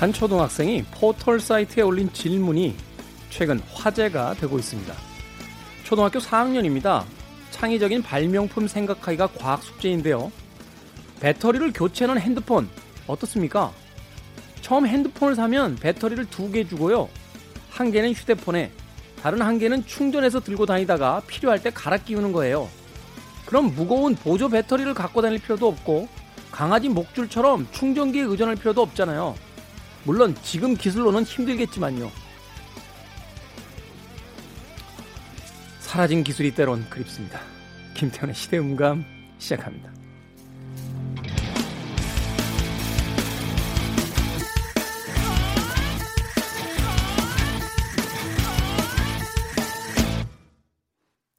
한 초등학생이 포털 사이트에 올린 질문이 최근 화제가 되고 있습니다. 초등학교 4학년입니다. 창의적인 발명품 생각하기가 과학 숙제인데요. 배터리를 교체하는 핸드폰 어떻습니까? 처음 핸드폰을 사면 배터리를 두 개 주고요. 한 개는 휴대폰에, 다른 한 개는 충전해서 들고 다니다가 필요할 때 갈아 끼우는 거예요. 그럼 무거운 보조 배터리를 갖고 다닐 필요도 없고 강아지 목줄처럼 충전기에 의존할 필요도 없잖아요. 물론 지금 기술로는 힘들겠지만요. 사라진 기술이 때론 그립습니다. 김태현의 시대음감 시작합니다.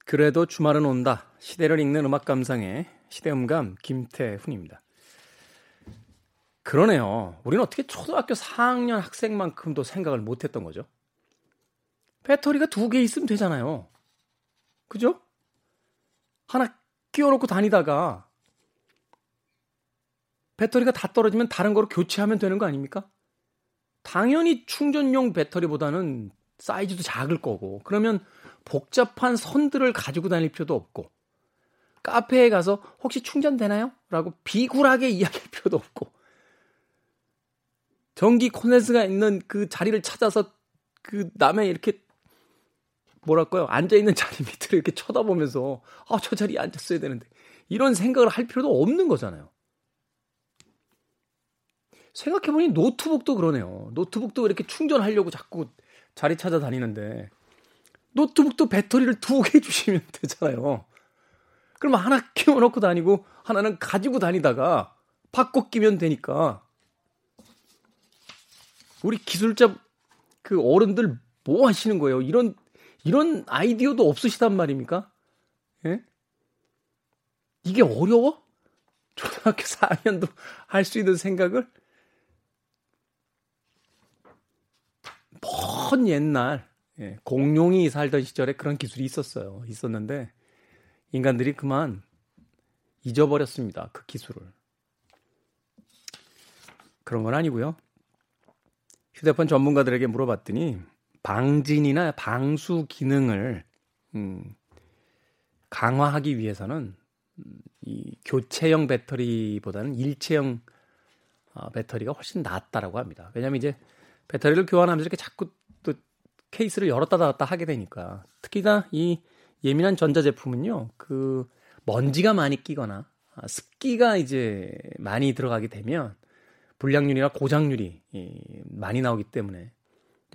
그래도 주말은 온다. 시대를 읽는 음악 감상의 시대음감 김태훈입니다. 그러네요. 우리는 어떻게 초등학교 4학년 학생만큼도 생각을 못 했던 거죠? 배터리가 두 개 있으면 되잖아요. 그죠? 하나 끼워놓고 다니다가 배터리가 다 떨어지면 다른 거로 교체하면 되는 거 아닙니까? 당연히 충전용 배터리보다는 사이즈도 작을 거고, 그러면 복잡한 선들을 가지고 다닐 필요도 없고, 카페에 가서 혹시 충전되나요? 라고 비굴하게 이야기할 필요도 없고, 전기 콘센트가 있는 그 자리를 찾아서 그 남의 이렇게 뭐랄까요 앉아 있는 자리 밑을 이렇게 쳐다보면서 아 저 자리에 앉았어야 되는데 이런 생각을 할 필요도 없는 거잖아요. 생각해보니 노트북도 그러네요. 노트북도 이렇게 충전하려고 자꾸 자리 찾아다니는데 노트북도 배터리를 두 개 주시면 되잖아요. 그럼 하나 끼워놓고 다니고 하나는 가지고 다니다가 바꿔 끼면 되니까 우리 기술자 그 어른들 뭐 하시는 거예요? 이런 이런 아이디어도 없으시단 말입니까? 예? 이게 어려워? 초등학교 4학년도 할 수 있는 생각을 먼 옛날 예, 공룡이 살던 시절에 그런 기술이 있었어요. 있었는데 인간들이 그만 잊어버렸습니다. 그 기술을. 그런 건 아니고요. 휴대폰 전문가들에게 물어봤더니 방진이나 방수 기능을 음, 강화하기 위해서는 음, 이 교체형 배터리보다는 일체형 어, 배터리가 훨씬 낫다라고 합니다. 왜냐하면 이제 배터리를 교환하면서 이렇게 자꾸 또 케이스를 열었다 닫았다 하게 되니까 특히나 이 예민한 전자제품은요 그 먼지가 많이 끼거나 아, 습기가 이제 많이 들어가게 되면 불량률이나 고장률이 많이 나오기 때문에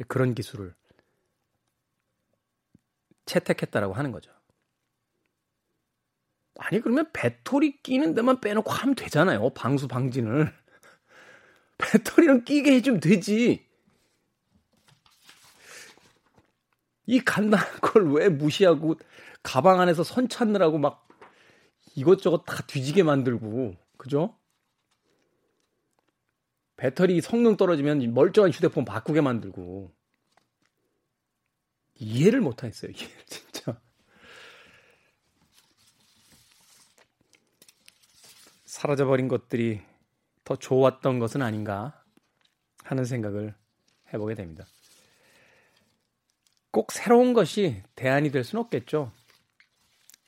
그런 기술을 채택했다라고 하는 거죠. 아니 그러면 배터리 끼는 데만 빼놓고 하면 되잖아요. 방수 방진을. 배터리는 끼게 해주면 되지. 이 간단한 걸 왜 무시하고 가방 안에서 선 찾느라고 막 이것저것 다 뒤지게 만들고 그죠? 배터리 성능 떨어지면 멀쩡한 휴대폰 바꾸게 만들고 이해를 못하겠어요. 진짜. 사라져버린 것들이 더 좋았던 것은 아닌가 하는 생각을 해보게 됩니다. 꼭 새로운 것이 대안이 될 수는 없겠죠.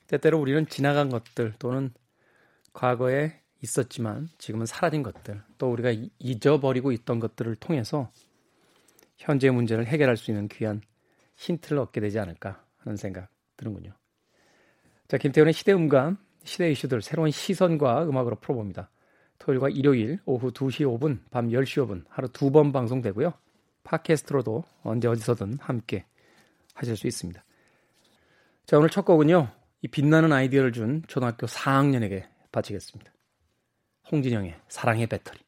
때때로 우리는 지나간 것들 또는 과거에 있었지만 지금은 사라진 것들, 또 우리가 잊어버리고 있던 것들을 통해서 현재 문제를 해결할 수 있는 귀한 힌트를 얻게 되지 않을까 하는 생각 드는군요. 자, 김태훈의 시대 음감, 시대 이슈들 새로운 시선과 음악으로 풀어봅니다. 토요일과 일요일 오후 2시 5분, 밤 10시 5분 하루 두 번 방송되고요. 팟캐스트로도 언제 어디서든 함께 하실 수 있습니다. 자, 오늘 첫 곡은요. 이 빛나는 아이디어를 준 초등학교 4학년에게 바치겠습니다. 홍진영의 사랑의 배터리.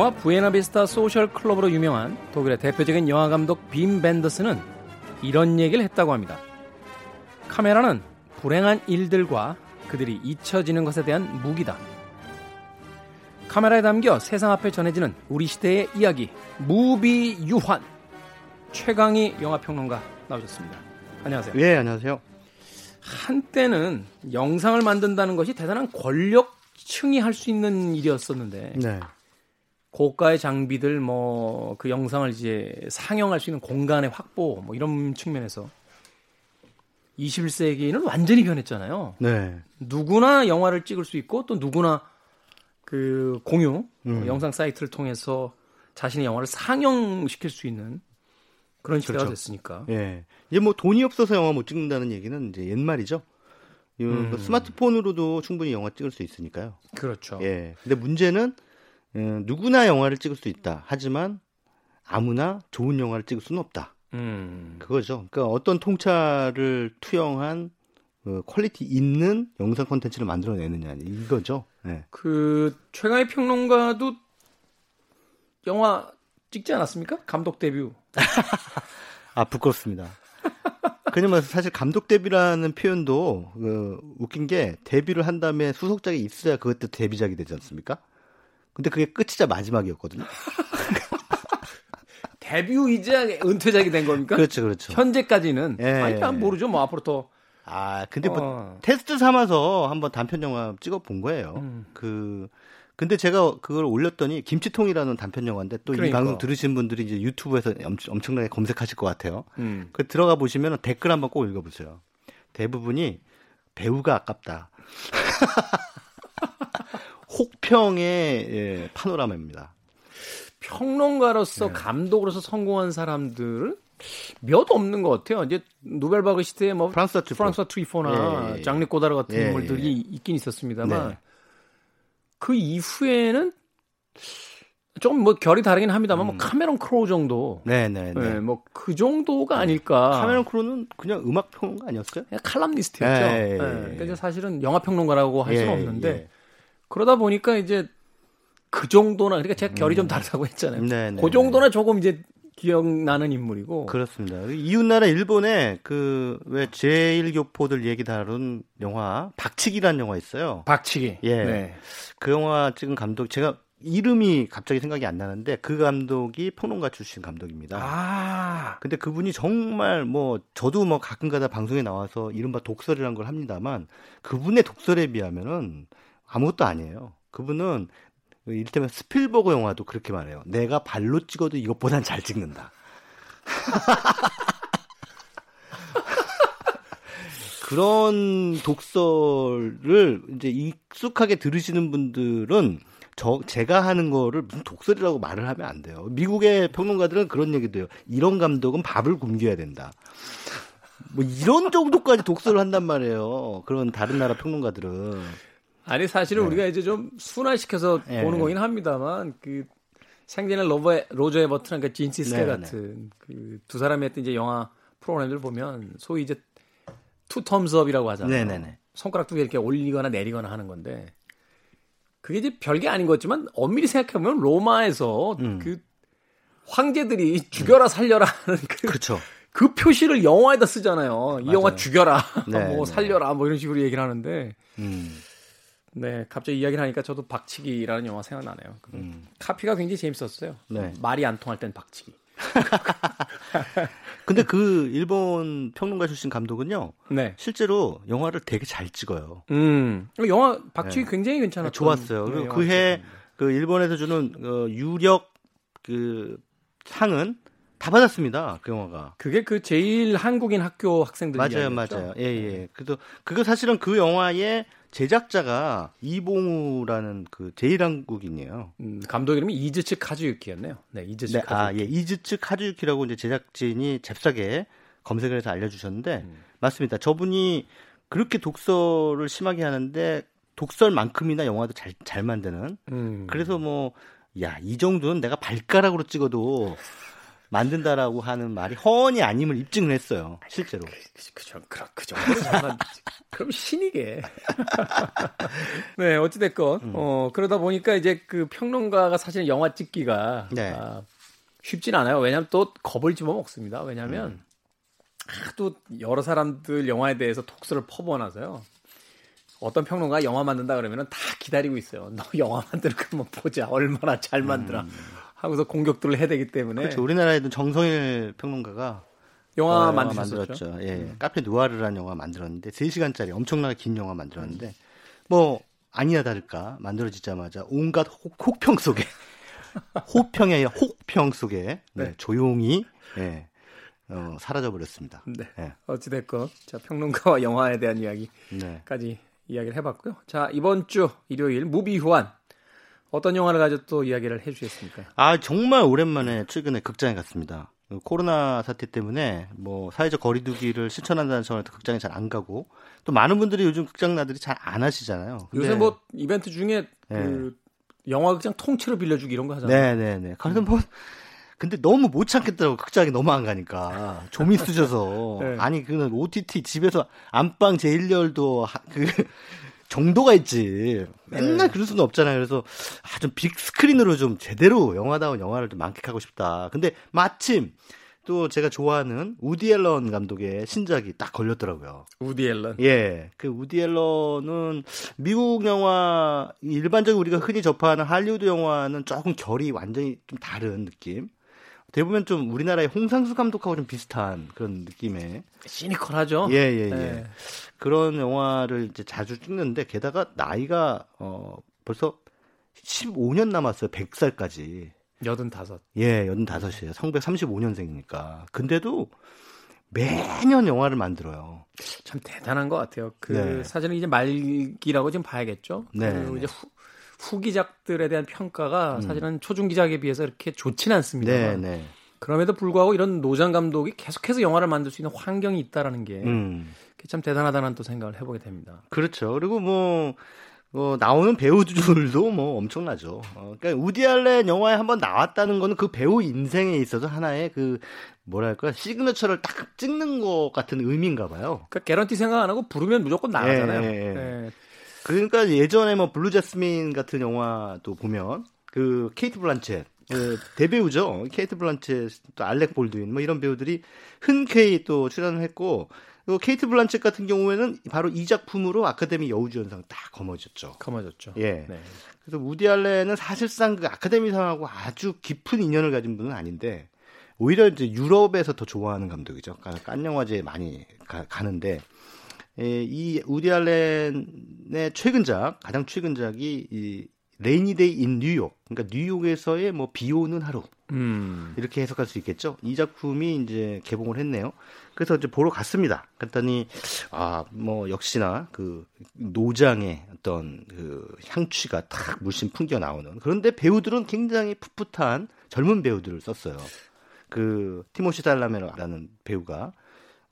영화 부에나비스타 소셜 클럽으로 유명한 독일의 대표적인 영화 감독 빔 벤더스는 이런 얘기를 했다고 합니다. 카메라는 불행한 일들과 그들이 잊혀지는 것에 대한 무기다. 카메라에 담겨 세상 앞에 전해지는 우리 시대의 이야기, 무비 유환. 최강희 영화 평론가 나오셨습니다. 안녕하세요. 예, 안녕하세요. 한때는 영상을 만든다는 것이 대단한 권력층이 할 수 있는 일이었었는데 네. 고가의 장비들 뭐 그 영상을 이제 상영할 수 있는 공간의 확보 뭐 이런 측면에서 21세기는 완전히 변했잖아요. 네. 누구나 영화를 찍을 수 있고 또 누구나 그 공유 음. 영상 사이트를 통해서 자신의 영화를 상영시킬 수 있는 그런 시대가 그렇죠. 됐으니까. 예. 이제 뭐 돈이 없어서 영화 못 찍는다는 얘기는 이제 옛말이죠. 이 음. 뭐 스마트폰으로도 충분히 영화 찍을 수 있으니까요. 그렇죠. 예. 근데 문제는 어, 누구나 영화를 찍을 수 있다. 하지만 아무나 좋은 영화를 찍을 수는 없다. 음. 그거죠. 그러니까 어떤 통찰을 투영한 어, 퀄리티 있는 영상 콘텐츠를 만들어내느냐 이거죠. 예. 그 최강희 평론가도 영화 찍지 않았습니까? 감독 데뷔. 아 부끄럽습니다. 그냐면 사실 감독 데뷔라는 표현도 그, 웃긴 게 데뷔를 한 다음에 후속작이 있어야 그것도 데뷔작이 되지 않습니까? 근데 그게 끝이자 마지막이었거든요. 데뷔이자 은퇴작이 된 겁니까? 그렇죠, 그렇죠. 현재까지는 예. 아니 난 모르죠. 뭐 앞으로 더 아 근데 뭐 어. 테스트 삼아서 한번 단편 영화 찍어 본 거예요. 음. 그 근데 제가 그걸 올렸더니 김치통이라는 단편 영화인데 또이 그러니까. 방송 들으신 분들이 이제 유튜브에서 엄, 엄청나게 검색하실 것 같아요. 음. 그 들어가 보시면 댓글 한번 꼭 읽어보세요. 대부분이 배우가 아깝다. 혹평의 예, 파노라마입니다. 평론가로서 네. 감독으로서 성공한 사람들은 몇 없는 것 같아요. 이제 누벨바그 시대에 뭐 프랑수아 트뤼포. 프랑수아 트뤼포나 예, 예, 예. 장뤽 고다르 같은 예, 인물들이 예. 있긴 있었습니다만 네. 그 이후에는 좀뭐 결이 다르긴 합니다만 음. 뭐 카메론 크로우 정도, 네네네. 예, 뭐그 정도가 아닐까. 카메론 크로우는 그냥 음악 평론가 아니었어요? 그냥 칼럼니스트였죠. 예, 예, 예, 예. 그러니까 사실은 영화 평론가라고 할 수는 예, 없는데 예. 그러다 보니까 이제 그 정도나 그러니까 제가 결이 좀 다르다고 했잖아요. 음. 네, 네, 그 정도나 조금 이제 기억나는 인물이고. 그렇습니다. 이웃나라 일본에 그 왜 제1교포들 얘기 다룬 영화 박치기라는 영화 있어요. 박치기. 예. 네. 그 영화 찍은 감독 제가 이름이 갑자기 생각이 안 나는데 그 감독이 평론가 출신 감독입니다. 아. 근데 그분이 정말 뭐 저도 뭐 가끔가다 방송에 나와서 이른바 독설이라는 걸 합니다만 그분의 독설에 비하면은 아무것도 아니에요. 그분은 이를테면 스필버그 영화도 그렇게 말해요. 내가 발로 찍어도 이것보단 잘 찍는다. 그런 독설을 이제 익숙하게 들으시는 분들은 저 제가 하는 거를 무슨 독설이라고 말을 하면 안 돼요. 미국의 평론가들은 그런 얘기도 해요. 이런 감독은 밥을 굶겨야 된다. 뭐 이런 정도까지 독설을 한단 말이에요. 그런 다른 나라 평론가들은 아니 사실은 네. 우리가 이제 좀 순화시켜서 예. 보는 거긴 합니다만 그 생전에 로버 로저 에버트랑 그 진 시스켈 네, 같은 그 두 사람이 했던 이제 영화 프로그램들 보면 소위 이제 two thumbs up이라고 하잖아요. 네네네. 손가락 두 개 이렇게 올리거나 내리거나 하는 건데 그게 이제 별게 아닌 것 같지만 엄밀히 생각해보면 로마에서 음. 그 황제들이 죽여라 살려라 하는 그, 그렇죠. 그 표시를 영화에다 쓰잖아요. 이 맞아요. 영화 죽여라, 네, 뭐 네. 살려라, 뭐 이런 식으로 얘기를 하는데, 음, 네, 갑자기 이야기를 하니까 저도 박치기라는 영화 생각나네요. 그 음. 카피가 굉장히 재밌었어요. 네. 말이 안 통할 땐 박치기. 근데 그 일본 평론가 출신 감독은요 네. 실제로 영화를 되게 잘 찍어요. 음, 영화 박치기 굉장히 괜찮았던. 좋았어요. 네, 그리고 그해. 그 일본에서 주는 어, 유력 그 상은 다 받았습니다. 그 영화가. 그게 그 제일 한국인 학교 학생들 맞아요, 이야기였죠? 맞아요. 예, 예. 그래도 그거 사실은 그 영화의 제작자가 이봉우라는 그 제일한국인이에요. 음, 감독 이름이 이즈츠 카즈유키였네요. 네, 이즈츠 네, 카즈유키. 아, 예. 이즈츠 카즈유키라고 이제 제작진이 잽싸게 검색을 해서 알려주셨는데, 음. 맞습니다. 저분이 그렇게 독설을 심하게 하는데, 독설만큼이나 영화도 잘, 잘 만드는. 음. 그래서 뭐, 야, 이 정도는 내가 발가락으로 찍어도 만든다라고 하는 말이 허언이 아님을 입증을 했어요. 실제로. 그, 그, 정- 그, 그 정도는 잘 만들지. 그럼 신이게. 네, 어찌됐건, 음. 어, 그러다 보니까 이제 그 평론가가 사실 영화 찍기가 네. 아, 쉽진 않아요. 왜냐하면 또 겁을 집어먹습니다. 왜냐하면 음. 하도 여러 사람들 영화에 대해서 독서를 퍼부어놔서요. 어떤 평론가 영화 만든다 그러면 다 기다리고 있어요. 너 영화 만들 거면 보자. 얼마나 잘 만들어. 음. 하고서 공격들을 해야 되기 때문에. 그렇죠. 우리나라에도 정성일 평론가가 영화 어, 만들었죠. 예. 음. 카페 누아르라는 영화 만들었는데 3시간짜리 엄청나게 긴 영화 만들었는데 음. 뭐 아니나 다를까 만들어지자마자 온갖 혹, 평 속에 호평이 아니라 혹평 속에 네, 네. 조용히 예. 어, 사라져 버렸습니다. 네. 네. 어찌 됐건 자 평론가와 영화에 대한 이야기까지 네. 이야기를 해봤고요. 자 이번 주 일요일 무비 후한 어떤 영화를 가지고 또 이야기를 해주셨습니까? 아 정말 오랜만에 최근에 극장에 갔습니다. 코로나 사태 때문에 뭐 사회적 거리두기를 실천한다는 점에서 극장에 잘 안 가고 또 많은 분들이 요즘 극장 나들이 잘 안 하시잖아요. 요새 뭐 이벤트 중에 네. 그 영화 극장 통째로 빌려주기 이런 거 하잖아요. 네네네. 그래서 뭐 근데 너무 못 참겠더라고 극장이 너무 안 가니까 좀이 쓰셔서 네. 아니 그는 OTT 집에서 안방 제1열도 그 정도가 있지 맨날 네. 그럴 수는 없잖아요 그래서 아, 좀 빅스크린으로 좀 제대로 영화다운 영화를 좀 만끽하고 싶다 근데 마침 또 제가 좋아하는 우디 앨런 감독의 신작이 딱 걸렸더라고요. 우디 앨런. 예. 그 우디 앨런은 미국 영화 일반적인 우리가 흔히 접하는 할리우드 영화는 조금 결이 완전히 좀 다른 느낌. 대부분 좀 우리나라의 홍상수 감독하고 좀 비슷한 그런 느낌의 시니컬하죠. 예, 예, 예. 네. 그런 영화를 이제 자주 찍는데 게다가 나이가 어 벌써 15년 남았어요. 100살까지. 85. 예, 85이에요. 1935년생이니까. 근데도 매년 영화를 만들어요. 참 대단한 것 같아요. 그 네. 사실은 이제 말기라고 좀 봐야겠죠. 네. 그 이제 후, 후기작들에 대한 평가가 음. 사실은 초중기작에 비해서 이렇게 좋지는 않습니다. 네, 네. 그럼에도 불구하고 이런 노장 감독이 계속해서 영화를 만들 수 있는 환경이 있다라는 게참 음. 대단하다는 또 생각을 해보게 됩니다. 그렇죠. 그리고 뭐, 뭐 나오는 배우들도 뭐 엄청나죠. 어, 그러니까 우디 알렌 영화에 한번 나왔다는 거는 그 배우 인생에 있어서 하나의 그 뭐랄까 시그너처를 딱 찍는 것 같은 의미인가 봐요. 그러니까 개런티 생각 안 하고 부르면 무조건 나가잖아요. 예, 예, 예. 네. 그러니까 예전에 뭐 블루 제스민 같은 영화도 보면 그 케이트 블란쳇 그 대배우죠. 케이트 블란쳇 또 알렉 볼드윈 뭐 이런 배우들이 흔쾌히 또 출연을 했고 그 케이트 블란쳇 같은 경우에는 바로 이 작품으로 아카데미 여우주연상 딱 거머졌죠. 거머졌죠. 예. 네. 그래서 우디 알렌은 사실상 그 아카데미상하고 아주 깊은 인연을 가진 분은 아닌데 오히려 이제 유럽에서 더 좋아하는 감독이죠. 칸 영화제에 많이 가, 가는데 예, 이 우디 알렌의 최근작, 가장 최근작이 이 레이니데이 인 뉴욕. 그러니까 뉴욕에서의 뭐 비 오는 하루. 음. 이렇게 해석할 수 있겠죠. 이 작품이 이제 개봉을 했네요. 그래서 이제 보러 갔습니다. 그랬더니 아, 뭐 역시나 그 노장의 어떤 그 향취가 탁 물씬 풍겨 나오는. 그런데 배우들은 굉장히 풋풋한 젊은 배우들을 썼어요. 그 티모시 샬라메라는 배우가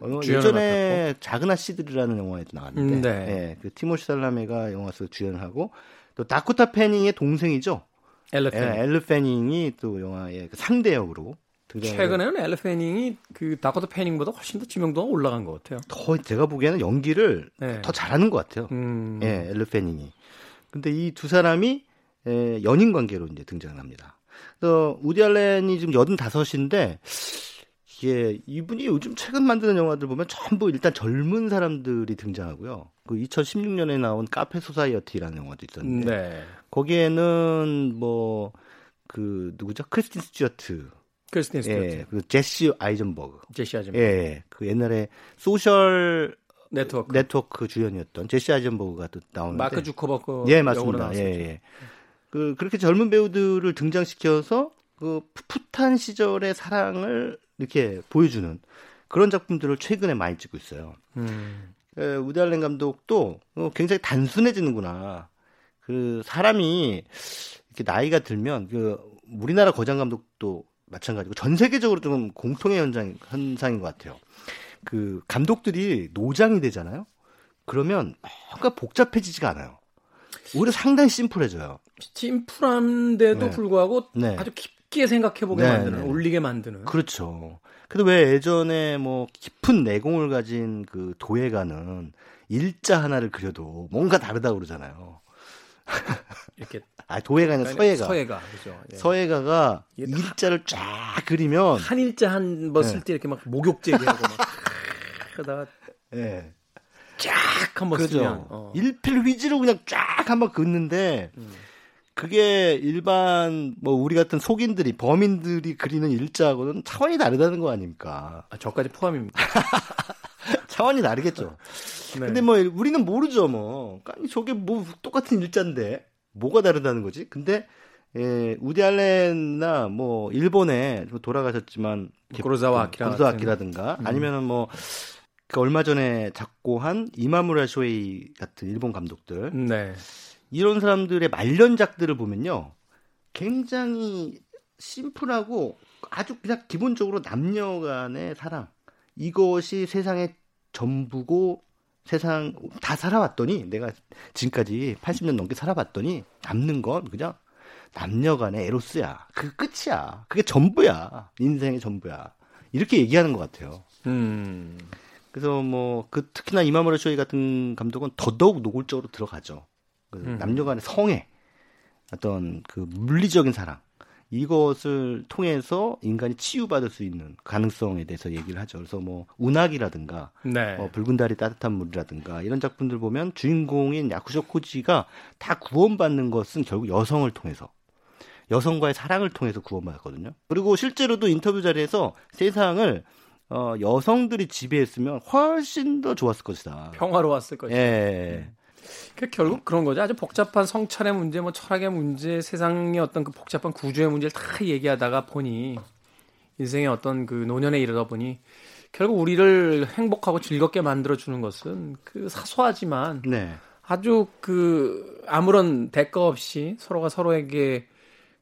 어, 예전에. 작은 아씨들이라는 영화에도 나왔는데, 음, 네. 예, 그 티모시 살라메가 영화에서 주연을 하고 또 다코타 패닝의 동생이죠. 엘르 패닝. 예, 엘르 패닝이 또 영화의 그 상대 역으로 최근에는 엘르 패닝이 그 다코타 패닝보다 훨씬 더 지명도가 올라간 것 같아요. 더 제가 보기에는 연기를 네. 더 잘하는 것 같아요. 음. 예, 엘르 패닝이. 근데 이 두 사람이 예, 연인 관계로 이제 등장합니다. 그래서 우디 알렌이 지금 85인데 이게 이분이 요즘 최근 만드는 영화들 보면 전부 일단 젊은 사람들이 등장하고요. 그 2016년에 나온 카페 소사이어티라는 영화도 있었는데 네. 거기에는 뭐 그 누구죠? 크리스틴 스튜어트. 크리스틴 스튜어트. 예, 그 제시 아이젠버그. 제시 아이젠버그. 예, 그 옛날에 소셜 네트워크 네트워크 주연이었던 제시 아이젠버그가 또 나오는데 마크 주커버그 예, 맞습니다. 예, 예. 그 그렇게 젊은 배우들을 등장시켜서 그 풋풋한 시절의 사랑을 이렇게 보여주는 그런 작품들을 최근에 많이 찍고 있어요. 음. 우디 알렌 감독도 어, 굉장히 단순해지는구나. 그 사람이 이렇게 나이가 들면 그 우리나라 거장 감독도 마찬가지고 전 세계적으로 좀 공통의 현상 현상인 것 같아요. 그 감독들이 노장이 되잖아요. 그러면 뭔가 복잡해지지가 않아요. 오히려 상당히 심플해져요. 심플한데도 네. 불구하고 네. 아주 깊 깊게 생각해보게 네, 만드는, 네. 올리게 만드는. 그렇죠. 근데 왜 예전에 뭐 깊은 내공을 가진 그 도예가는 일자 하나를 그려도 뭔가 다르다고 그러잖아요. 이렇게 아 도예가 아니라 서예가. 서예가 그죠. 예. 서예가가 일자를 쫙 그리면 한 일자 한 번 쓸때 이렇게 막 목욕제기하고 막 그러다가 예. 쫙 한번 쓰면 그죠. 어. 일필 휘지로 그냥 쫙 한번 긋는데 음. 그게 일반 뭐 우리 같은 속인들이 범인들이 그리는 일자하고는 차원이 다르다는 거 아닙니까? 아, 저까지 포함입니다. 차원이 다르겠죠. 네. 근데 뭐 우리는 모르죠 뭐. 아니 저게 뭐 똑같은 일자인데 뭐가 다르다는 거지? 근데 예, 우디 알렌이나 뭐 일본에 좀 돌아가셨지만 구로사와 아키라 구로사와 같은. 아키라든가 음. 아니면은 뭐 그 얼마 전에 작고한 이마무라 쇼헤이 같은 일본 감독들 네. 이런 사람들의 말년작들을 보면요. 굉장히 심플하고 아주 그냥 기본적으로 남녀 간의 사랑. 이것이 세상의 전부고 세상 다 살아왔더니 내가 지금까지 80년 넘게 살아봤더니 남는 건 그냥 남녀 간의 에로스야. 그게 끝이야. 그게 전부야. 인생의 전부야. 이렇게 얘기하는 것 같아요. 음. 그래서 뭐 그 특히나 이마무라 쇼이 같은 감독은 더더욱 노골적으로 들어가죠. 그 음. 남녀간의 성애, 어떤 그 물리적인 사랑 이것을 통해서 인간이 치유받을 수 있는 가능성에 대해서 얘기를 하죠. 그래서 뭐 운학이라든가 네. 어, 붉은 달이 따뜻한 물이라든가 이런 작품들 보면 주인공인 야쿠쇼 코지가 다 구원받는 것은 결국 여성을 통해서 여성과의 사랑을 통해서 구원받았거든요. 그리고 실제로도 인터뷰 자리에서 세상을 어, 여성들이 지배했으면 훨씬 더 좋았을 것이다. 평화로웠을 것이다. 예. 그러니까 결국 그런 거죠. 아주 복잡한 성찰의 문제, 뭐 철학의 문제, 세상의 어떤 그 복잡한 구조의 문제를 다 얘기하다가 보니 인생의 어떤 그 노년에 이르다 보니 결국 우리를 행복하고 즐겁게 만들어 주는 것은 그 사소하지만 네. 아주 그 아무런 대가 없이 서로가 서로에게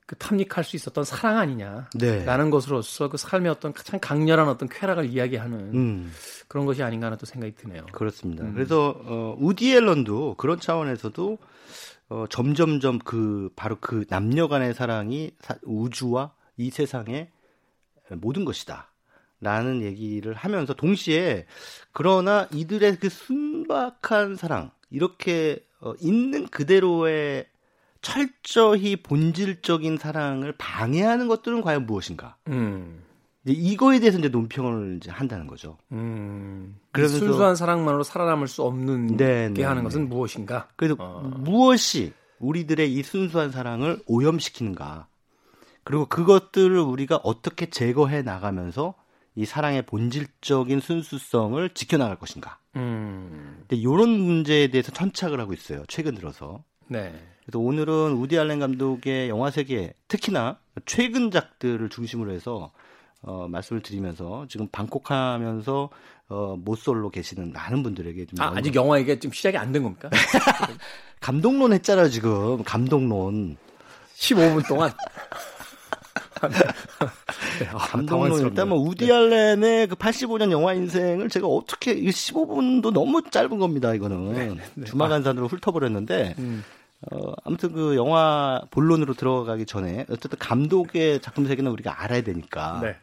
그 탐닉할 수 있었던 사랑 아니냐라는 네. 것으로서 그 삶의 어떤 참 강렬한 어떤 쾌락을 이야기하는 음. 그런 것이 아닌가 하는 또 생각이 드네요. 그렇습니다. 음. 그래서 어, 우디 앨런도 그런 차원에서도 어, 점점점 그 바로 그 남녀간의 사랑이 사- 우주와 이 세상의 모든 것이다. 라는 얘기를 하면서 동시에 그러나 이들의 그 순박한 사랑 이렇게 어, 있는 그대로의 철저히 본질적인 사랑을 방해하는 것들은 과연 무엇인가? 음. 이거에 대해서 이제 논평을 이제 한다는 거죠. 음, 이 그러면서- 순수한 사랑만으로 살아남을 수 없는 네, 게 네, 하는 네. 것은 무엇인가? 그래서 어. 무엇이 우리들의 이 순수한 사랑을 오염시키는가? 그리고 그것들을 우리가 어떻게 제거해 나가면서 이 사랑의 본질적인 순수성을 지켜나갈 것인가? 음, 근데 이런 문제에 대해서 천착을 하고 있어요. 최근 들어서. 네, 그래서 오늘은 우디 알렌 감독의 영화 세계, 특히나 최근작들을 중심으로 해서 어, 말씀을 드리면서 지금 방콕하면서 어, 모쏠로 계시는 많은 분들에게 좀 아, 아직 영화 이게 지금 시작이 안 된 겁니까? 감동론 했잖아요 지금. 감동론. 15분 동안. 네, 아, 감동론 당황스럽네요. 일단 뭐 우디 알렌의 그 85년 영화 인생을 제가 어떻게 이 15분도 너무 짧은 겁니다 이거는. 주마간산으로 훑어버렸는데 음, 어, 아무튼 그 영화 본론으로 들어가기 전에 어쨌든 감독의 작품 세계는 우리가 알아야 되니까 네,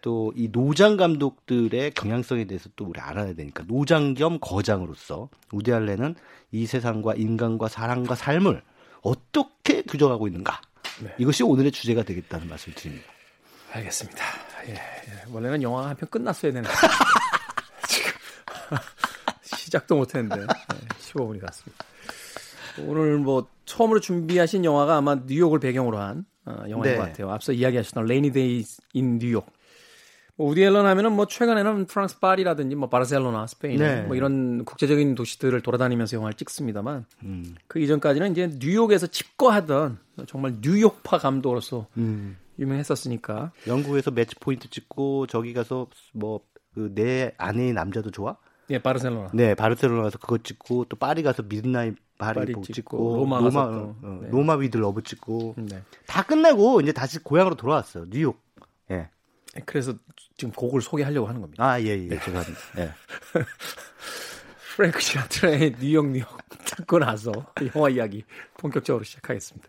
또이 노장 감독들의 경향성에 대해서 또 우리 알아야 되니까 노장 겸 거장으로서 우디 알렌은 이 세상과 인간과 사랑과 삶을 어떻게 규정하고 있는가 네. 이것이 오늘의 주제가 되겠다는 말씀을 드립니다. 알겠습니다. 예, 예. 원래는 영화가 한편 끝났어야 되는데 지금 시작도 못했는데 네, 15분이 갔습니다. 오늘 뭐 처음으로 준비하신 영화가 아마 뉴욕을 배경으로 한 어, 영화인 네. 것 같아요. 앞서 이야기하셨던 in New York. 뭐 우디 앨런 하면은 뭐 최근에는 프랑스 파리라든지 뭐 바르셀로나, 스페인 네. 뭐 이런 국제적인 도시들을 돌아다니면서 영화를 찍습니다만 음. 그 이전까지는 이제 뉴욕에서 집거하던 정말 뉴욕파 감독으로서 음. 유명했었으니까 영국에서 매치 포인트 찍고 저기 가서 뭐그내 아내의 남자도 좋아? 예 바르셀로나 네 바르셀로나 가서 그거 찍고 또 파리 가서 미드나잇 파리 파리 복 찍고, 찍고 로마 로마 어, 어, 네. 로마 위드 러브 찍고 네. 다 끝나고 이제 다시 고향으로 돌아왔어요 뉴욕. 예. 그래서 지금 곡을 소개하려고 하는 겁니다. 아, 예, 예, 죄송합니다. 예. 프랭크 시나트라의 뉴욕 뉴욕 듣고 나서 영화 이야기 본격적으로 시작하겠습니다.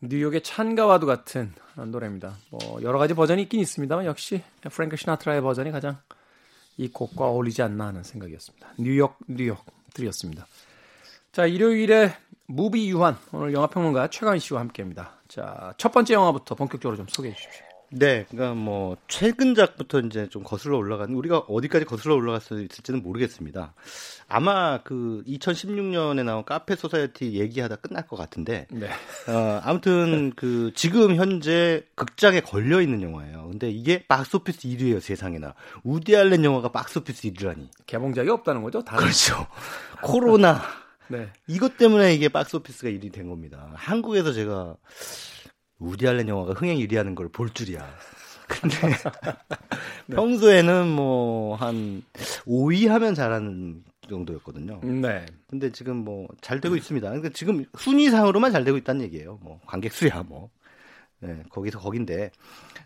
뉴욕의 찬가와도 같은 노래입니다. 뭐 여러 가지 버전이 있긴 있습니다만 역시 프랭크 시나트라의 버전이 가장 이 곡과 어울리지 않나 하는 생각이었습니다. 뉴욕 뉴욕 들으셨습니다. 자 일요일에 무비 유한 오늘 영화평론가 최강희 씨와 함께합니다. 자 첫 번째 영화부터 본격적으로 좀 소개해 주십시오. 네, 그러니까 뭐 최근작부터 이제 좀 거슬러 올라가는 우리가 어디까지 거슬러 올라갈 수 있을지는 모르겠습니다. 아마 그 2016년에 나온 카페 소사이어티 얘기하다 끝날 것 같은데, 네. 어, 아무튼 그 지금 현재 극장에 걸려 있는 영화예요. 근데 이게 박스오피스 1위예요 세상에나. 우디 알렌 영화가 박스오피스 1위라니. 개봉작이 없다는 거죠? 다른. 그렇죠. 코로나 네. 이것 때문에 이게 박스오피스가 1위 된 겁니다. 한국에서 제가 우디 알렌 영화가 흥행 1위 하는 걸 볼 줄이야. 근데 평소에는 뭐 한 5위 하면 잘하는 정도였거든요. 네. 근데 지금 뭐 잘 되고 있습니다. 그러니까 지금 순위상으로만 잘 되고 있다는 얘기예요. 뭐 관객 수야 뭐. 네, 거기서 거긴데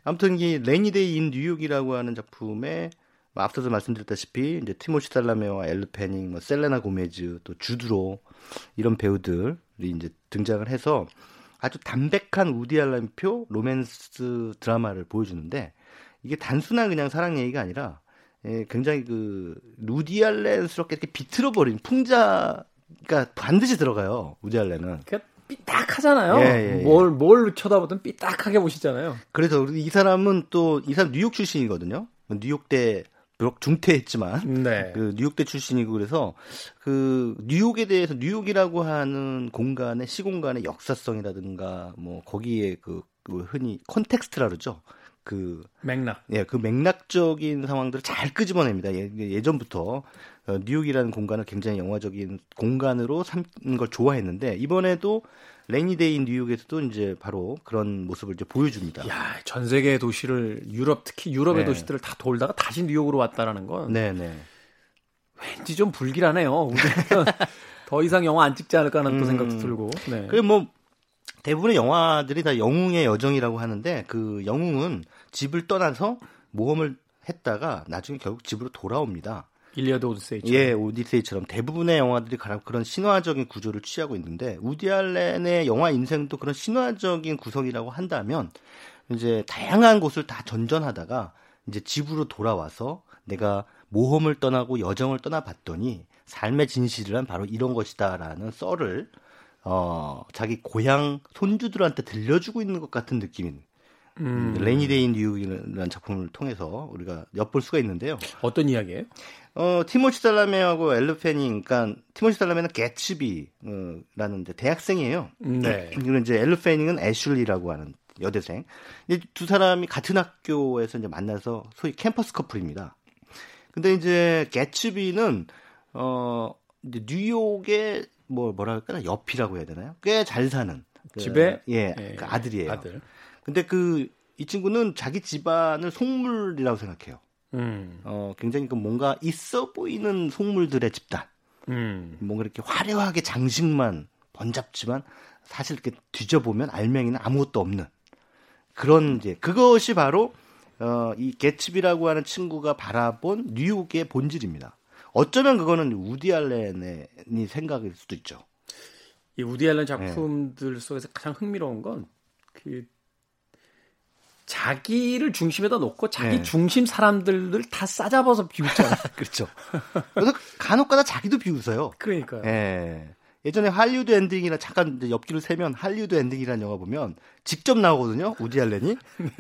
아무튼 이 레이니데이 인 뉴욕이라고 하는 작품에 뭐 앞서서 말씀드렸다시피 이제 티모시 샬라메와 엘르 패닝, 뭐 셀레나 고메즈, 또 주드로 이런 배우들이 이제 등장을 해서 아주 담백한 우디 알렌표 로맨스 드라마를 보여주는데 이게 단순한 그냥 사랑 얘기가 아니라 예, 굉장히 그 우디 알렌스럽게 이렇게 비틀어버린 풍자가 반드시 들어가요. 우디 알렌은. 그 삐딱하잖아요. 예, 예, 예. 뭘, 뭘 쳐다보든 삐딱하게 보시잖아요. 그래서 이 사람은 또 이 사람 뉴욕 출신이거든요. 뉴욕대 비록 중퇴했지만 네. 그 뉴욕대 출신이고 그래서 그 뉴욕에 대해서 뉴욕이라고 하는 공간의 시공간의 역사성이라든가 뭐 거기에 그, 그 흔히 콘텍스트라 그러죠. 그 맥락. 예, 그 맥락적인 상황들을 잘 끄집어냅니다. 예, 예전부터 어, 뉴욕이라는 공간을 굉장히 영화적인 공간으로 삼는 걸 좋아했는데 이번에도 레이니데이 뉴욕에서도 이제 바로 그런 모습을 이제 보여줍니다. 야, 전 세계 도시를 유럽 특히 유럽의 네. 도시들을 다 돌다가 다시 뉴욕으로 왔다라는 건 네, 네. 왠지 좀 불길하네요. 더 이상 영화 안 찍지 않을까 하는 또 음. 생각도 들고. 네. 그리고 뭐 대부분의 영화들이 다 영웅의 여정이라고 하는데 그 영웅은 집을 떠나서 모험을 했다가 나중에 결국 집으로 돌아옵니다. 일리어드 오드세이처럼. 예, 오디세이처럼 대부분의 영화들이 그런 신화적인 구조를 취하고 있는데 우디 알렌의 영화 인생도 그런 신화적인 구성이라고 한다면 이제 다양한 곳을 다 전전하다가 이제 집으로 돌아와서 내가 모험을 떠나고 여정을 떠나봤더니 삶의 진실이란 바로 이런 것이다라는 썰을 어 자기 고향 손주들한테 들려주고 있는 것 같은 느낌인 음, 레이니데이 뉴욕이라는 작품을 통해서 우리가 엿볼 수가 있는데요. 어떤 이야기예요? 어, 티모시 샬라메하고 엘르 패닝, 그러니까 티모시 샬라메는 개츠비라는 이제 대학생이에요. 네. 그리고 이제 엘르 패닝은 애슐리라고 하는 여대생. 이두 사람이 같은 학교에서 이제 만나서 소위 캠퍼스 커플입니다. 근데 이제 개츠비는 어 이제 뉴욕의 뭐 뭐라 할까나 여피라고 해야 되나요? 꽤 잘 사는 그, 집에 예, 예, 그 아들이에요. 아들. 근데 그 이 친구는 자기 집안을 속물이라고 생각해요. 음. 어, 굉장히 그 뭔가 있어 보이는 속물들의 집단. 음. 뭔가 이렇게 화려하게 장식만 번잡지만 사실 이렇게 뒤져보면 알맹이는 아무것도 없는 그런 이제 그것이 바로 어, 이 개츠비라고 하는 친구가 바라본 뉴욕의 본질입니다. 어쩌면 그거는 우디 알렌의 생각일 수도 있죠. 이 우디 앨런 작품들 속에서 가장 흥미로운 건 그 자기를 중심에다 놓고 자기 네. 중심 사람들을 다 싸잡아서 비웃잖아요. 그렇죠. 그래서 간혹가다 자기도 비웃어요. 그러니까요. 예. 예전에 할리우드 엔딩이나 잠깐 이제 옆길로 새면 할리우드 엔딩이라는 영화 보면 직접 나오거든요. 우디 알렌이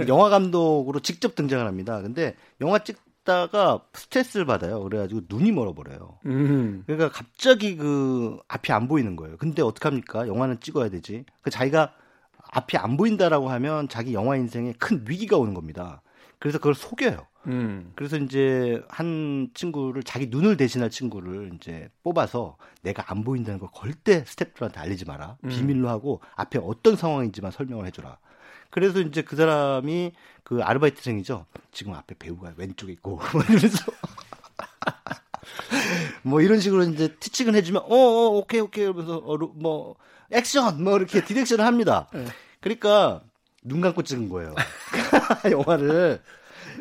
영화 감독으로 직접 등장을 합니다. 근데 영화 찍다가 스트레스를 받아요. 그래가지고 눈이 멀어버려요. 음. 그러니까 갑자기 그 앞이 안 보이는 거예요. 근데 어떡합니까? 영화는 찍어야 되지. 그 자기가 앞이 안 보인다라고 하면 자기 영화 인생에 큰 위기가 오는 겁니다. 그래서 그걸 속여요. 음. 그래서 이제 한 친구를 자기 눈을 대신할 친구를 이제 뽑아서 내가 안 보인다는 걸 절대 스태프들한테 알리지 마라. 음. 비밀로 하고 앞에 어떤 상황인지만 설명을 해줘라. 그래서 이제 그 사람이 그 아르바이트생이죠. 지금 앞에 배우가 왼쪽에 있고 뭐 이러면서 뭐 이런 식으로 이제 티칭을 해주면 어, 어 오케이 오케이 이러면서 어, 로- 뭐 액션 뭐 이렇게 direction을 합니다. 네. 그러니까 눈 감고 찍은 거예요. 영화를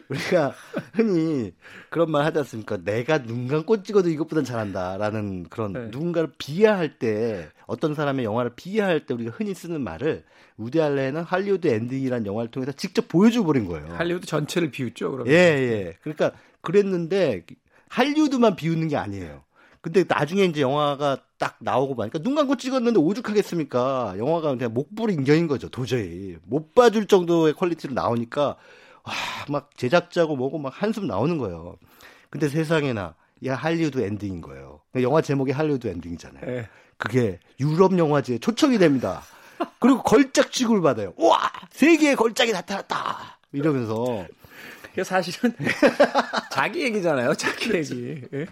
우리가 흔히 그런 말 하지 않습니까? 내가 눈 감고 찍어도 이것보단 잘한다라는 그런 네. 누군가를 비하할 때 어떤 사람의 영화를 비하할 때 우리가 흔히 쓰는 말을 우디 알렌은 할리우드 엔딩이라는 영화를 통해서 직접 보여줘 버린 거예요. 할리우드 전체를 비웃죠, 그러면. 예, 예. 그러니까 그랬는데 할리우드만 비웃는 게 아니에요. 근데 나중에 이제 영화가 딱 나오고 보니까 눈 감고 찍었는데 오죽하겠습니까? 영화가 그냥 목불인견인 거죠, 도저히. 못 봐줄 정도의 quality로 나오니까, 와, 막 제작자고 뭐고 막 한숨 나오는 거예요. 근데 세상에나, 야, 할리우드 엔딩인 거예요. 영화 제목이 할리우드 엔딩이잖아요. 예. 그게 유럽 영화제에 초청이 됩니다. 그리고 걸작 취급을 받아요. 우와! 세계에 걸작이 나타났다! 이러면서. 이게 사실은 자기 얘기잖아요, 자기 얘기. 예?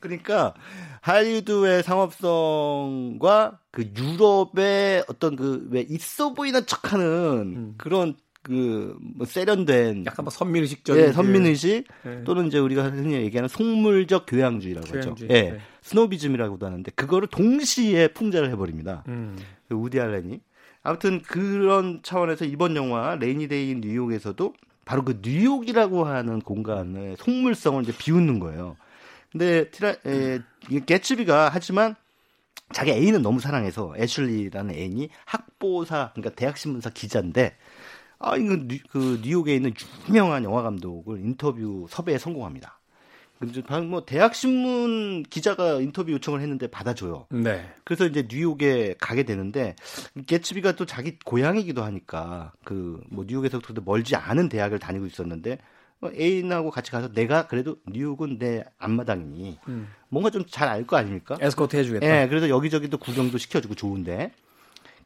그러니까 할리우드의 상업성과 그 유럽의 어떤 그 왜 있어 보이는 척하는 그런 그뭐 세련된 약간 뭐 선민의식적인. 예, 선민의식 예. 또는 이제 우리가 흔히 얘기하는 속물적 교양주의라고 하죠. 교양주의, 예. 네. 스노비즘이라고도 하는데 그거를 동시에 풍자를 해버립니다. 음. 그 우디 알렌이 아무튼 그런 차원에서 이번 영화 레이니데이 인 뉴욕에서도 바로 그 뉴욕이라고 하는 공간의 속물성을 이제 비웃는 거예요. 근데 티라 에, 개츠비가 하지만 자기 애인은 너무 사랑해서 애슐리라는 애인이 학보사 그러니까 대학 신문사 기자인데 아 이거 뉴, 그 뉴욕에 있는 유명한 영화 감독을 인터뷰 섭외에 성공합니다. 방금 뭐 대학 신문 기자가 인터뷰 요청을 했는데 받아줘요. 네. 그래서 이제 뉴욕에 가게 되는데 개츠비가 또 자기 고향이기도 하니까 그 뭐 뉴욕에서부터 멀지 않은 대학을 다니고 있었는데 어, 애인하고 같이 가서 내가 그래도 뉴욕은 내 앞마당이니 음. 뭔가 좀 잘 알 거 아닙니까? 에스코트 해주겠다. 예, 그래서 여기저기도 구경도 시켜주고 좋은데.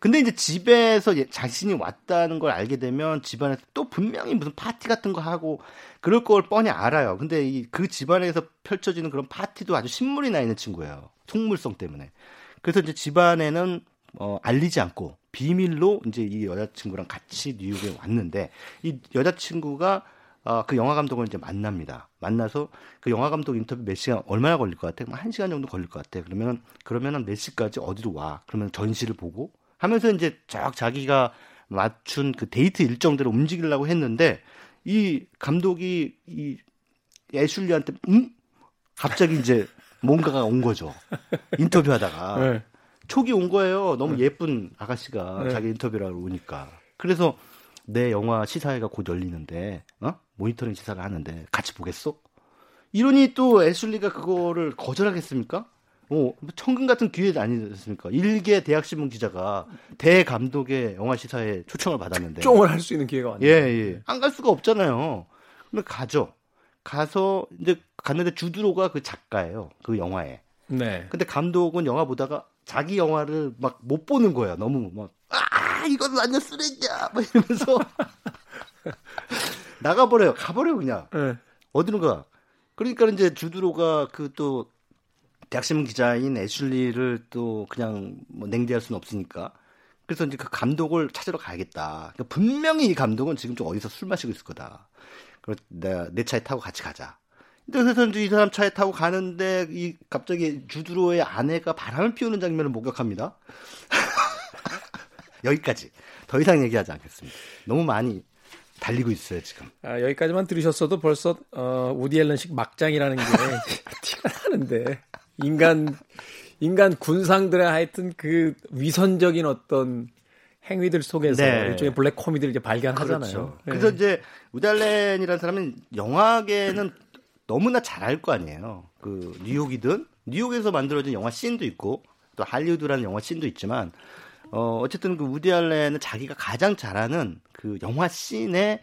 근데 이제 집에서 얘- 자신이 왔다는 걸 알게 되면 집안에서 또 분명히 무슨 파티 같은 거 하고 그럴 걸 뻔히 알아요. 근데 이 그 집안에서 펼쳐지는 그런 파티도 아주 신물이 나 있는 친구예요. 속물성 때문에. 그래서 이제 집안에는 어, 알리지 않고 비밀로 이제 이 여자친구랑 같이 뉴욕에 왔는데 이 여자친구가 어, 그 영화 감독을 이제 만납니다. 만나서 그 영화 감독 인터뷰 몇 시간 얼마나 걸릴 것 같아? 한 시간 정도 걸릴 것 같아. 그러면 그러면은 몇 시까지 어디로 와? 그러면 전시를 보고 하면서 이제 쫙 자기가 맞춘 그 데이트 일정대로 움직이려고 했는데 이 감독이 이 애슐리한테 음? 갑자기 이제 뭔가가 온 거죠. 인터뷰하다가 네. 촉이 온 거예요. 너무 예쁜 아가씨가 네. 자기 인터뷰를 하러 오니까. 그래서 내 영화 시사회가 곧 열리는데, 어? 모니터링 시사를 하는데 같이 보겠어? 이러니 또 애슐리가 그거를 거절하겠습니까? 어, 뭐 천금 같은 기회 아니었습니까? 일개 대학신문 기자가 대감독의 영화 시사회 초청을 받았는데. 쫑을 할 수 있는 기회가 왔네요. 예, 예. 안 갈 수가 없잖아요. 근데 가죠. 가서 이제 갔는데 주드로가 그 작가예요. 그 영화에. 네. 근데 감독은 영화 보다가 자기 영화를 막 못 보는 거야. 너무 막, 아, 이건 완전 쓰레기야! 막 이러면서. 나가버려요. 가버려요, 그냥. 네. 어디로 가? 그러니까 이제 주드로가 그 또 대학신문 기자인 애슐리를 또 그냥 뭐 냉대할 수는 없으니까. 그래서 이제 그 감독을 찾으러 가야겠다. 그러니까 분명히 이 감독은 지금 좀 어디서 술 마시고 있을 거다. 그래서 내가 내 차에 타고 같이 가자. 그래서 이제 이 사람 차에 타고 가는데 이 갑자기 주드로의 아내가 바람을 피우는 장면을 목격합니다. 여기까지. 더 이상 얘기하지 않겠습니다. 너무 많이 달리고 있어요, 지금. 아, 여기까지만 들으셨어도 벌써 어, 우디 앨런식 막장이라는 게 티가 나는데 인간 인간 군상들의 하여튼 그 위선적인 어떤 행위들 속에서 네. 일종의 블랙 코미디를 이제 발견하잖아요. 그렇죠. 네. 그래서 이제 우달렌이라는 사람은 영화계는 너무나 잘 알 거 아니에요. 그 뉴욕이든 뉴욕에서 만들어진 영화 씬도 있고 또 할리우드라는 영화 씬도 있지만 어 어쨌든 그 우디 알렌은 자기가 가장 잘하는 그 영화 씬의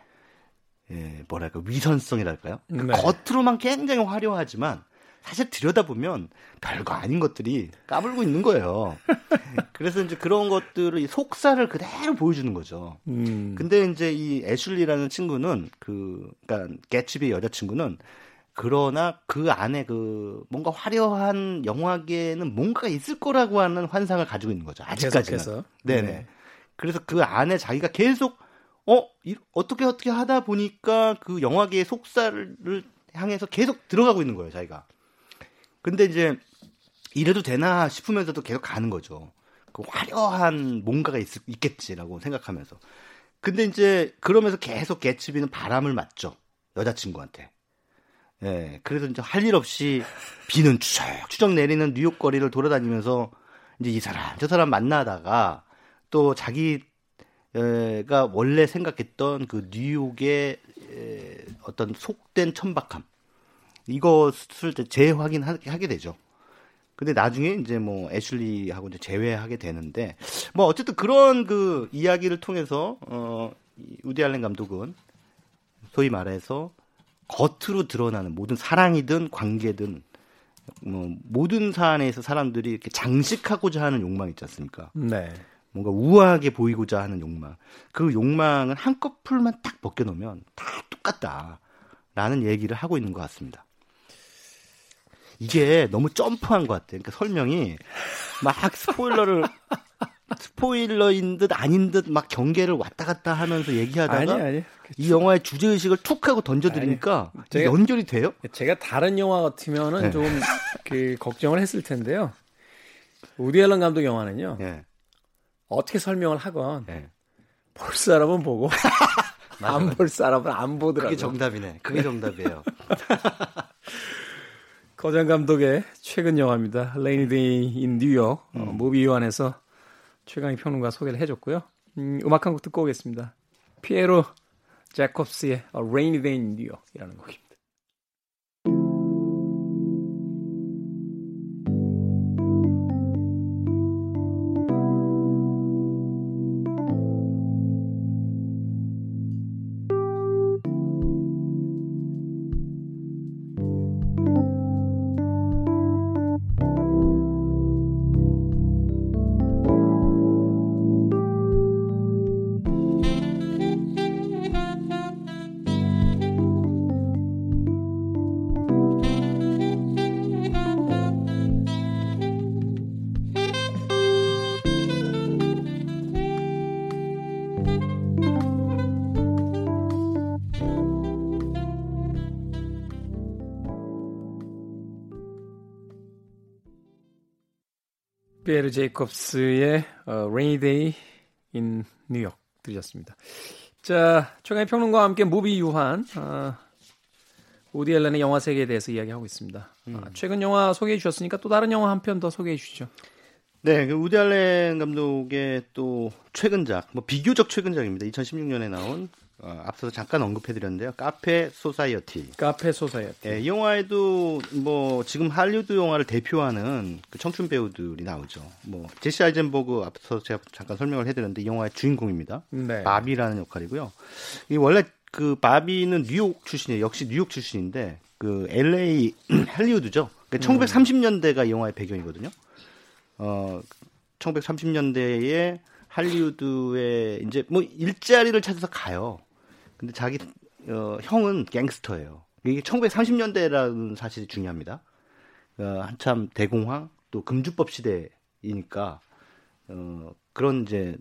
예, 뭐랄까 위선성이랄까요? 그 네. 겉으로만 굉장히 화려하지만 사실 들여다보면 별거 아닌 것들이 까불고 있는 거예요. 그래서 이제 그런 것들을 이 속살을 그대로 보여주는 거죠. 음. 근데 이제 이 애슐리라는 친구는 그 그러니까 개츠비의 여자친구는 그러나 그 안에 그 뭔가 화려한 영화계에는 뭔가가 있을 거라고 하는 환상을 가지고 있는 거죠. 아직까지는. 계속해서. 네네. 네. 그래서 그 안에 자기가 계속 어 이- 어떻게 어떻게 하다 보니까 그 영화계의 속살을 향해서 계속 들어가고 있는 거예요, 자기가. 근데 이제 이래도 되나 싶으면서도 계속 가는 거죠. 그 화려한 뭔가가 있, 있겠지라고 생각하면서. 근데 이제 그러면서 계속 개츠비는 바람을 맞죠. 여자친구한테. 예. 그래서 이제 할 일 없이 비는 추적 추적 내리는 뉴욕 거리를 돌아다니면서 이제 이 사람 저 사람 만나다가 또 자기가 원래 생각했던 그 뉴욕의 에, 어떤 속된 천박함 이것을 재확인하게 하게 되죠. 근데 나중에 이제 뭐 애슐리하고 이제 재회하게 되는데 뭐 어쨌든 그런 그 이야기를 통해서 어이 우디 알렌 감독은 소위 말해서 겉으로 드러나는 모든 사랑이든 관계든 뭐 모든 사안에서 사람들이 이렇게 장식하고자 하는 욕망 있지 않습니까? 네. 뭔가 우아하게 보이고자 하는 욕망. 그 욕망은 한꺼풀만 딱 벗겨놓으면 다 똑같다 라는 얘기를 하고 있는 것 같습니다. 이게 너무 점프한 것 같아요. 그러니까 설명이 막 스포일러를 스포일러인 듯 아닌 듯 막 경계를 왔다 갔다 하면서 얘기하다가 아니 아니. 이 영화의 주제 의식을 툭 하고 던져드리니까 제가- 연결이 돼요? 제가 다른 영화 같으면은 네. 좀그 걱정을 했을 텐데요. 우디 앨런 감독 영화는요. 예. 어떻게 설명을 하건 예. 볼 사람은 보고 안 볼 사람은 안 보더라고요. 그게 정답이네. 그게 정답이에요. 거장 감독의 최근 영화입니다. Rainy Day in New York. 어, 무비 유한에서 최강희 평론가 소개를 해줬고요. 음, 음악 한 곡 듣고 오겠습니다. 피에로 제콥스의 A Rainy Day in New York이라는 곡입니다. 피에르 제이콥스의 어, Rainy Day in New York 들으셨습니다. 자, 최광희 평론가와 함께 무비유환 어, 우디 앨런의 영화 세계에 대해서 이야기하고 있습니다. 아, 최근 영화 소개해 주셨으니까 또 다른 영화 한 편 더 소개해 주시죠. 네, 그 우디 알렌 감독의 또 최근작, 뭐 비교적 최근작입니다. 2016년에 나온 어, 앞서서 잠깐 언급해드렸는데요. 카페 소사이어티. 카페 소사이어티. 예, 이 영화에도 뭐 지금 할리우드 영화를 대표하는 그 청춘 배우들이 나오죠. 뭐 제시 아이젠버그 앞서 제가 잠깐 설명을 해드렸는데 이 영화의 주인공입니다. 네. 바비라는 역할이고요. 이 원래 그 바비는 뉴욕 출신이에요. 역시 뉴욕 출신인데 그 LA 할리우드죠. 그러니까 1930년대가 이 영화의 배경이거든요. 어 1930년대에 할리우드에 이제 뭐 일자리를 찾아서 가요. 근데 자기 어, 형은 갱스터예요. 이게 1930년대라는 사실이 중요합니다. 어, 한참 대공황 또 금주법 시대이니까 어, 그런 이제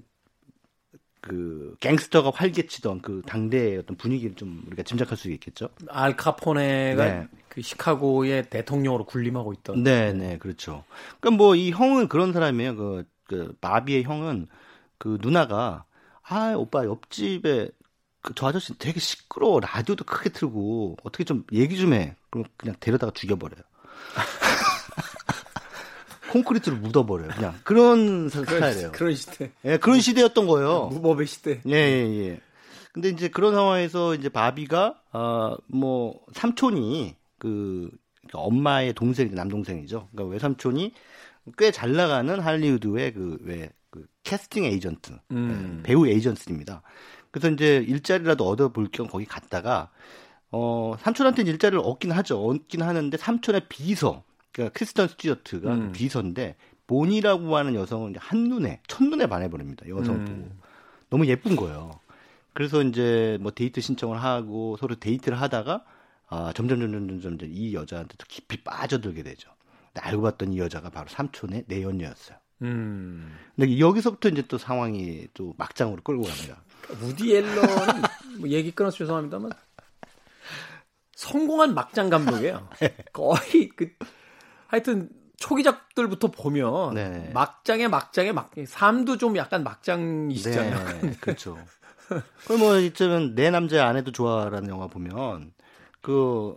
그 갱스터가 활개치던 그 당대의 어떤 분위기를 좀 우리가 짐작할 수 있겠죠. 알 카포네가 네. 그 시카고의 대통령으로 군림하고 있던. 네, 네, 그렇죠. 그러니까 뭐 이 형은 그런 사람이에요. 그, 그 마비의 형은 그 누나가 아 오빠 옆집에 그 저 아저씨 되게 시끄러워 라디오도 크게 틀고 어떻게 좀 얘기 좀 해. 그럼 그냥 데려다가 죽여버려요. 콘크리트로 묻어버려요. 그냥 그런 사- 스타일이에요. 그런 시대. 예, 그런 시대였던 거예요. 무법의 시대. 예, 예, 예. 근데 이제 그런 상황에서 이제 바비가, 아, 뭐, 삼촌이 그, 엄마의 동생, 남동생이죠. 그러니까 외삼촌이 꽤 잘 나가는 할리우드의 그, 왜, 그, 캐스팅 에이전트, 음. 예, 배우 에이전트입니다. 그래서 이제 일자리라도 얻어볼 겸 거기 갔다가, 어, 삼촌한테는 일자리를 얻긴 하죠. 얻긴 하는데 삼촌의 비서, 그러니까 크리스턴 스튜어트가 음. 비서인데 보니라고 하는 여성은 한눈에 첫눈에 반해버립니다. 여성 음. 보고 너무 예쁜 거예요. 그래서 이제 뭐 데이트 신청을 하고 서로 데이트를 하다가 아, 점점 점점 점점 이제 이 여자한테 더 깊이 빠져들게 되죠. 근데 알고 봤더니 이 여자가 바로 삼촌의 내연녀였어요. 음. 근데 여기서부터 이제 또 상황이 또 막장으로 끌고 갑니다. 우디 앨런은 뭐 얘기 끊어서 죄송합니다만 성공한 막장 감독이에요. 거의 그 하여튼 초기작들부터 보면 네. 막장에 막장에 막 삶도 좀 약간 막장이시잖아요. 네, 그렇죠. 그럼 뭐 이쯤은 내 남자의 아내도 좋아라는 영화 보면 그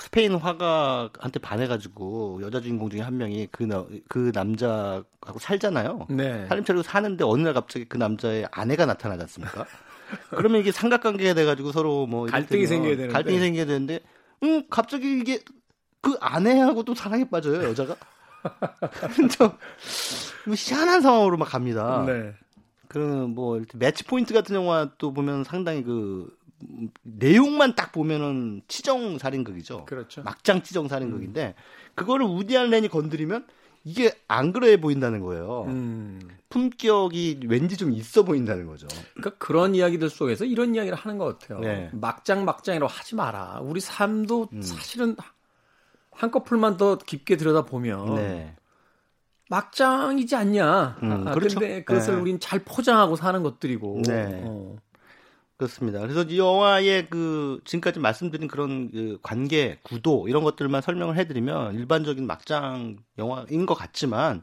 스페인 화가한테 반해가지고 여자 주인공 중에 한 명이 그, 나- 그 남자하고 살잖아요. 네. 살림 차리고 사는데 어느 날 갑자기 그 남자의 아내가 나타나지 않습니까? 그러면 이게 삼각관계가 돼가지고 서로 뭐 갈등이 생겨야 되는데. 갈등이 생겨야 되는데, 음 갑자기 이게 그 아내하고 또 사랑에 빠져요 여자가. 좀뭐 희한한 상황으로 막 갑니다. 네. 그뭐 이렇게 매치 포인트 같은 영화 또 보면 상당히 그 음, 내용만 딱 보면은 치정 살인극이죠. 그렇죠. 막장 치정 살인극인데 그거를 우디 알렌이 건드리면 이게 안 그래 보인다는 거예요. 음. 품격이 왠지 좀 있어 보인다는 거죠. 그러니까 그런 이야기들 속에서 이런 이야기를 하는 것 같아요. 네. 막장 막장이라고 하지 마라. 우리 삶도 음. 사실은 한꺼풀만 더 깊게 들여다 보면 네. 막장이지 않냐. 음, 아, 그렇죠. 근데 그것을 네. 우린 잘 포장하고 사는 것들이고. 네. 어. 그렇습니다. 그래서 이 영화의 그 지금까지 말씀드린 그런 그 관계, 구도 이런 것들만 설명을 해드리면 일반적인 막장 영화인 것 같지만,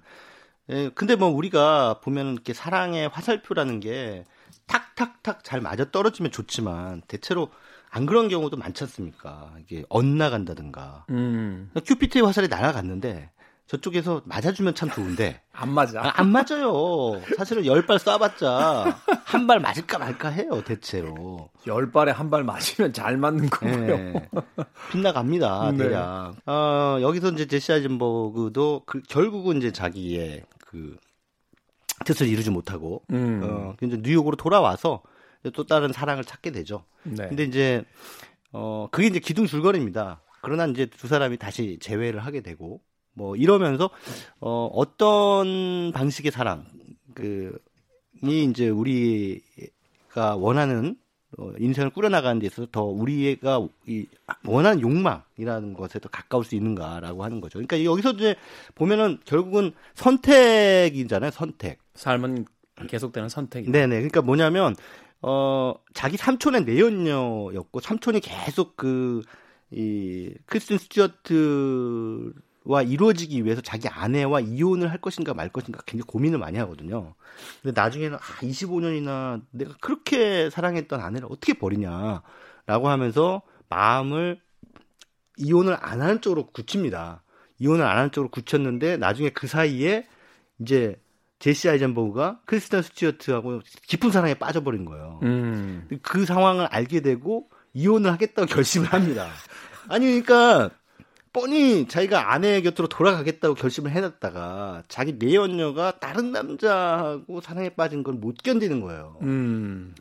예, 근데 뭐 우리가 보면 이렇게 사랑의 화살표라는 게 탁탁탁 잘 맞아 떨어지면 좋지만 대체로 안 그런 경우도 많지 않습니까? 이게 엇나간다든가. 음. 큐피트의 화살이 날아갔는데 저쪽에서 맞아주면 참 좋은데 안 맞아. 아, 안 맞아요. 사실은 열 발 쏴봤자 한 발 맞을까 말까 해요, 대체로. 열 발에 한 발 맞으면 잘 맞는 거고요. 예. 빗나갑니다, 네. 대략. 어, 여기서 이제 제시 아이젠버그도 그, 결국은 이제 자기의 그 뜻을 이루지 못하고, 음. 어, 이제 뉴욕으로 돌아와서 또 다른 사랑을 찾게 되죠. 네. 근데 이제, 어, 그게 이제 기둥 줄거리입니다. 그러나 이제 두 사람이 다시 재회를 하게 되고, 뭐 이러면서, 어, 어떤 방식의 사랑, 그, 이 이제 우리가 원하는 어, 인생을 꾸려나가는 데 있어서 더 우리가 이 원하는 욕망이라는 것에 더 가까울 수 있는가라고 하는 거죠. 그러니까 여기서 이제 보면은 결국은 선택이잖아요, 선택. 삶은 계속되는 선택이. 네네. 그러니까 뭐냐면 어 자기 삼촌의 내연녀였고 삼촌이 계속 그이 크리스틴 스튜어트 와 이루어지기 위해서 자기 아내와 이혼을 할 것인가 말 것인가 굉장히 고민을 많이 하거든요. 근데 나중에는 아 25년이나 내가 그렇게 사랑했던 아내를 어떻게 버리냐라고 하면서 마음을 이혼을 안 하는 쪽으로 굳힙니다. 이혼을 안 하는 쪽으로 굳혔는데 나중에 그 사이에 이제 제시 아이젠버그가 크리스탄 스튜어트하고 깊은 사랑에 빠져버린 거예요. 음. 그 상황을 알게 되고 이혼을 하겠다고 결심을 합니다. 아니 그러니까 뻔히 자기가 아내 곁으로 돌아가겠다고 결심을 해놨다가 자기 내연녀가 다른 남자하고 사랑에 빠진 걸 못 견디는 거예요. 음.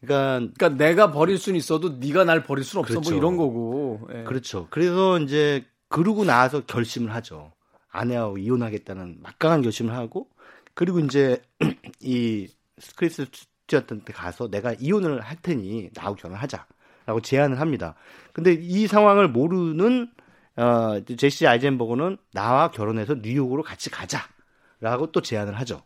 그러니까 그러니까 내가 버릴 수는 있어도 네가 날 버릴 수는 없어 그렇죠. 뭐 이런 거고. 예. 그렇죠. 그래서 이제 그러고 나서 결심을 하죠. 아내하고 이혼하겠다는 막강한 결심을 하고 그리고 이제 이 크리스 스튜어트한테 가서 내가 이혼을 할 테니 나하고 결혼하자라고 제안을 합니다. 근데 이 상황을 모르는 어, 제시 아이젠버그는 나와 결혼해서 뉴욕으로 같이 가자라고 또 제안을 하죠.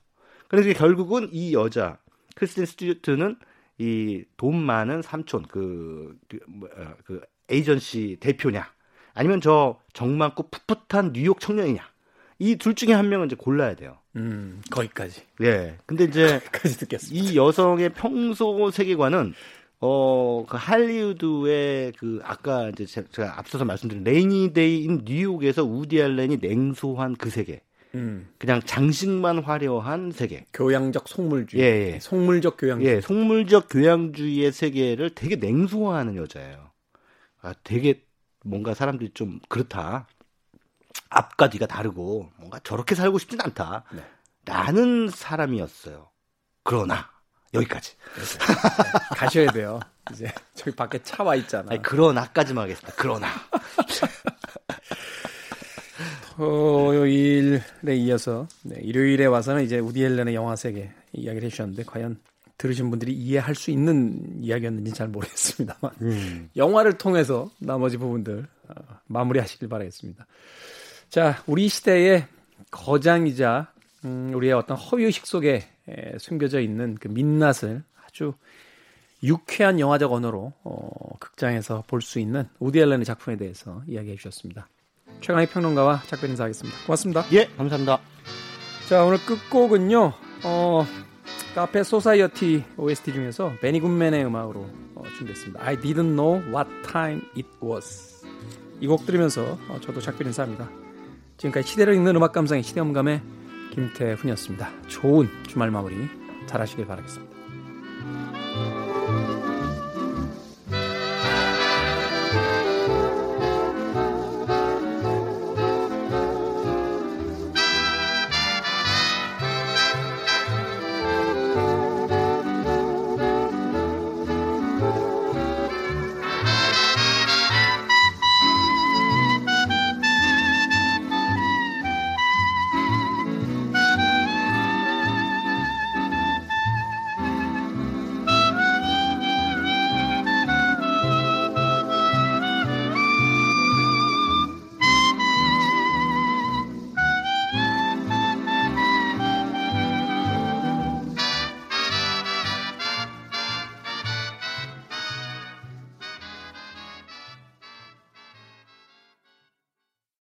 그래서 결국은 이 여자 크리스틴 스튜어트는 이 돈 많은 삼촌 그, 그, 뭐, 어, 그 에이전시 대표냐 아니면 저 정 많고 풋풋한 뉴욕 청년이냐 이 둘 중에 한 명은 이제 골라야 돼요. 음. 거기까지. 예. 근데 이제 거기까지 듣겠습니다. 이 여성의 평소 세계관은 어, 그 할리우드의 그 아까 이제 제- 제가 앞서서 말씀드린 레이니데이 인 뉴욕에서 우디 알렌이 냉소한 그 세계. 음. 그냥 장식만 화려한 세계. 교양적 속물주의. 예, 예. 속물적 교양주의. 예, 속물적 교양주의의 세계를 되게 냉소화하는 여자예요. 아, 되게 뭔가 사람들이 좀 그렇다. 앞과 뒤가 다르고 뭔가 저렇게 살고 싶진 않다. 네. 라는 사람이었어요. 그러나 여기까지. 가셔야 돼요. 이제 저기 밖에 차 와 있잖아. 아니, 그러나까지만 하겠습니다. 그러나. 토요일에 이어서 네, 일요일에 와서는 이제 우디 앨런의 영화 세계 이야기를 해주셨는데 과연 들으신 분들이 이해할 수 있는 이야기였는지 잘 모르겠습니다만 음. 영화를 통해서 나머지 부분들 어, 마무리하시길 바라겠습니다. 자, 우리 시대의 거장이자 음, 우리의 어떤 허위의식 속에 에, 숨겨져 있는 그 민낯을 아주 유쾌한 영화적 언어로 어, 극장에서 볼 수 있는 우디 앨런의 작품에 대해서 이야기해 주셨습니다. 최광희 평론가와 작별 인사하겠습니다. 고맙습니다. 예, 감사합니다. 자, 오늘 끝곡은요, 어, 카페 소사이어티 OST 중에서 베니 굿맨의 음악으로 어, 준비했습니다. I didn't know what time it was. 이 곡 들으면서 어, 저도 작별 인사합니다. 지금까지 시대를 읽는 음악 감상의 시대음감의 김태훈이었습니다. 좋은 주말 마무리 잘 하시길 바라겠습니다.